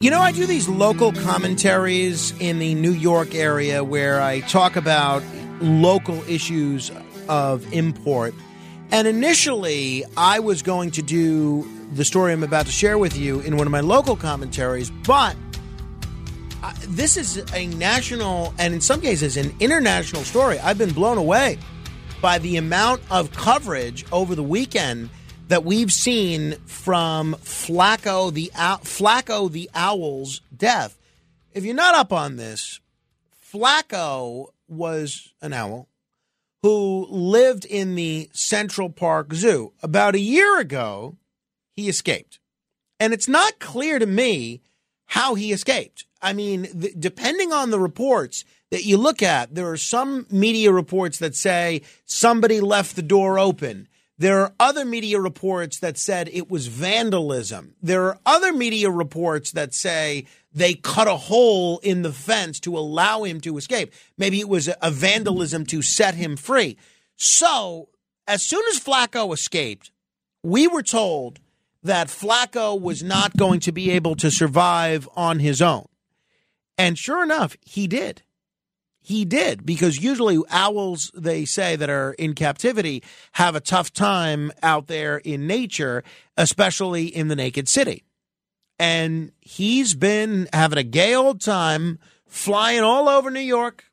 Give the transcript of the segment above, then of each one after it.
You know, I do these local commentaries in the New York area where I talk about local issues of import. And initially, I was going to do the story I'm about to share with you in one of my local commentaries, but this is a national and in some cases an international story. I've been blown away by the amount of coverage over the weekend that we've seen from Flaco the Flaco the Owl's death. If you're not up on this, Flaco was an owl who lived in the Central Park Zoo. About a year ago, he escaped. And it's not clear to me how he escaped. I mean, th- depending on the reports that you look at, there are some media reports that say somebody left the door open. There are other media reports that said it was vandalism. There are other media reports that say they cut a hole in the fence to allow him to escape. Maybe it was a vandalism to set him free. So, as soon as Flaco escaped, we were told that Flaco was not going to be able to survive on his own. And sure enough, he did he did because usually owls they say that are in captivity have a tough time out there in nature especially in the naked city. And he's been having a gay old time flying all over new york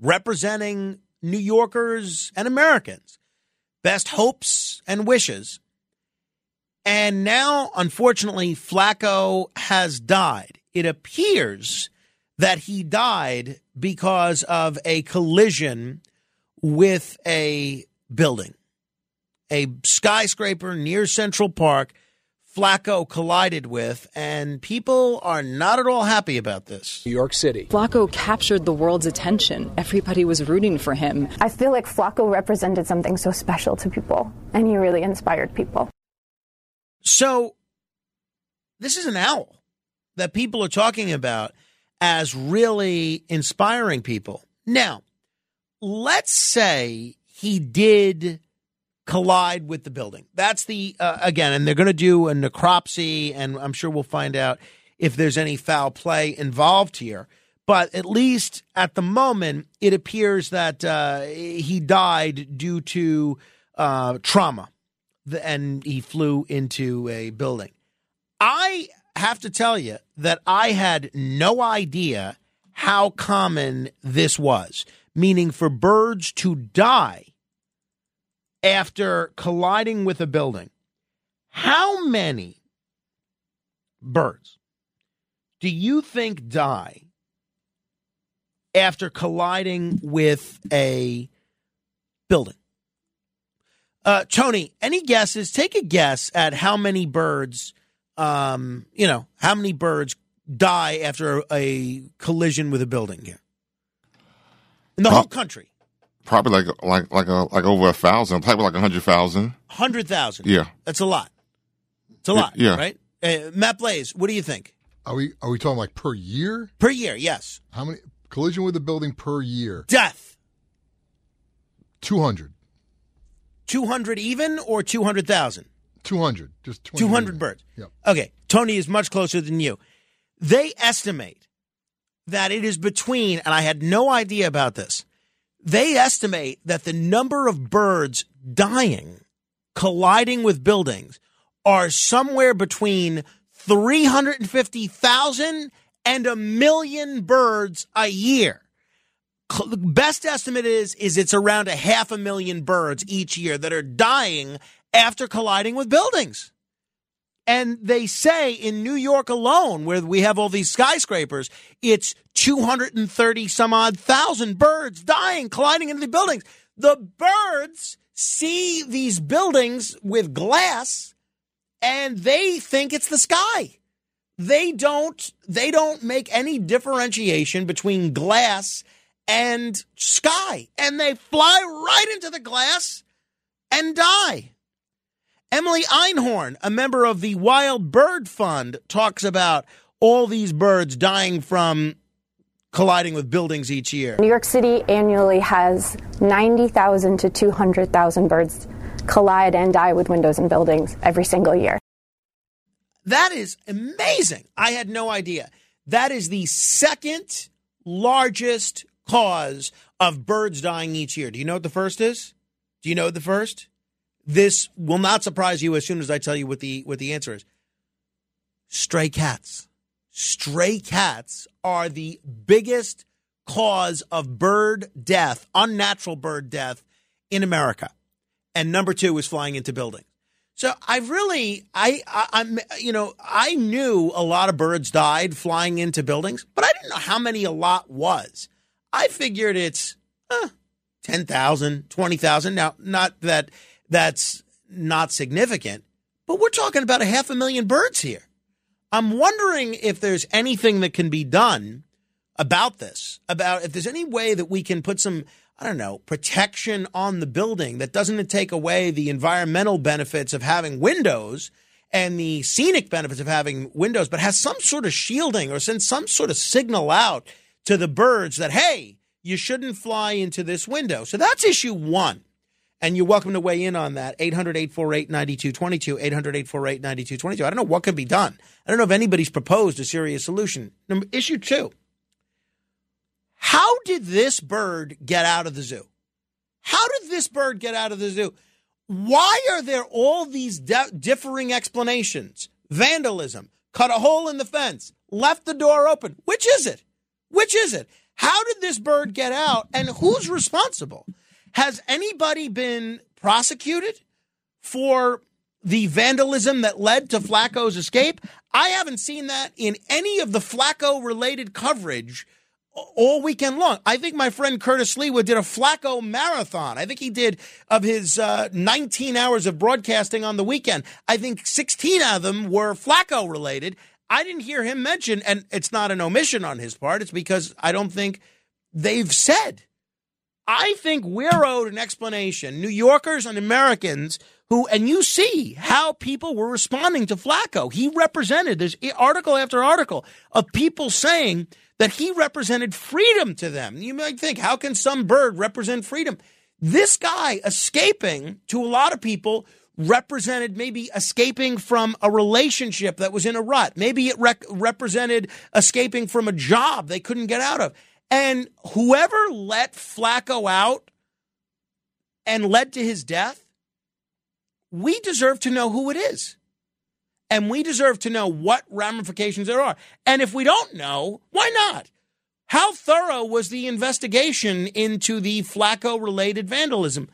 representing new yorkers and americans best hopes and wishes. And now unfortunately flaco has died. It appears that he died because of a collision with a building, a skyscraper near Central Park. Flaco collided with, and people are not at all happy about this. New York City. Flaco captured the world's attention. Everybody was rooting for him. I feel like Flaco represented something so special to people, and he really inspired people. So, this is an owl that people are talking about as really inspiring people. Now, let's say he did collide with the building. That's the, uh, again, and they're going to do a necropsy, and I'm sure we'll find out if there's any foul play involved here. But at least at the moment, it appears that uh, he died due to uh, trauma and he flew into a building. I have to tell you that I had no idea how common this was, meaning for birds to die after colliding with a building. How many birds do you think die after colliding with a building? Uh, Tony, any guesses? Take a guess at how many birds um, you know, how many birds die after a collision with a building here in the whole country? Probably like like like a, like over a thousand, probably like a hundred thousand. Hundred thousand. Yeah, that's a lot. It's a lot. Yeah. Right. Uh, Matt Blaze, what do you think? Are we are we talking like per year? Per year, yes. How many collision with a building per year? Death. Two hundred. Two hundred even or two hundred thousand? 200. Just 200 birds. Yep. Okay. Tony is much closer than you. They estimate that it is between, and I had no idea about this, they estimate that the number of birds dying, colliding with buildings, are somewhere between 350,000 and a million birds a year. The best estimate is is it's around a half a million birds each year that are dying after colliding with buildings. And they say in New York alone, where we have all these skyscrapers, it's 230 some odd thousand birds dying, colliding into the buildings. The birds see these buildings with glass and they think it's the sky. They don't they don't make any differentiation between glass and sky. And they fly right into the glass and die. Emily Einhorn, a member of the Wild Bird Fund, talks about all these birds dying from colliding with buildings each year. New York City annually has 90,000 to 200,000 birds collide and die with windows and buildings every single year. That is amazing. I had no idea. That is the second largest cause of birds dying each year. Do you know what the first is? Do you know what the first? This will not surprise you as soon as I tell you what the what the answer is. Stray cats. Stray cats are the biggest cause of bird death, unnatural bird death in America. And number 2 is flying into buildings. So I've really, I, I, I'm, you know, I knew a lot of birds died flying into buildings, but I didn't know how many a lot was. I figured it's eh, 10,000, 20,000. Now, not that that's not significant, but we're talking about a half a million birds here. I'm wondering if there's anything that can be done about this, about if there's any way that we can put some I don't know, protection on the building that doesn't take away the environmental benefits of having windows and the scenic benefits of having windows, but has some sort of shielding or sends some sort of signal out to the birds that, hey, you shouldn't fly into this window. So that's issue one. And you're welcome to weigh in on that. 800 848 9222. 800 848 9222. I don't know what can be done. I don't know if anybody's proposed a serious solution. Number, issue two how did this bird get out of the zoo? How did this bird get out of the zoo? Why are there all these de- differing explanations? Vandalism, cut a hole in the fence, left the door open. Which is it? Which is it? How did this bird get out and who's responsible? Has anybody been prosecuted for the vandalism that led to Flaco's escape? I haven't seen that in any of the Flaco related coverage all weekend long. I think my friend Curtis Sliwa did a Flaco marathon. I think he did of his uh, 19 hours of broadcasting on the weekend. I think 16 of them were Flaco related. I didn't hear him mention, and it's not an omission on his part. It's because I don't think they've said. I think we're owed an explanation. New Yorkers and Americans who, and you see how people were responding to Flaco. He represented, there's article after article of people saying that he represented freedom to them. You might think, how can some bird represent freedom? This guy escaping to a lot of people represented maybe escaping from a relationship that was in a rut. Maybe it rec- represented escaping from a job they couldn't get out of. And whoever let Flaco out and led to his death, we deserve to know who it is and we deserve to know what ramifications there are. And if we don't know, why not? How thorough was the investigation into the Flaco related vandalism?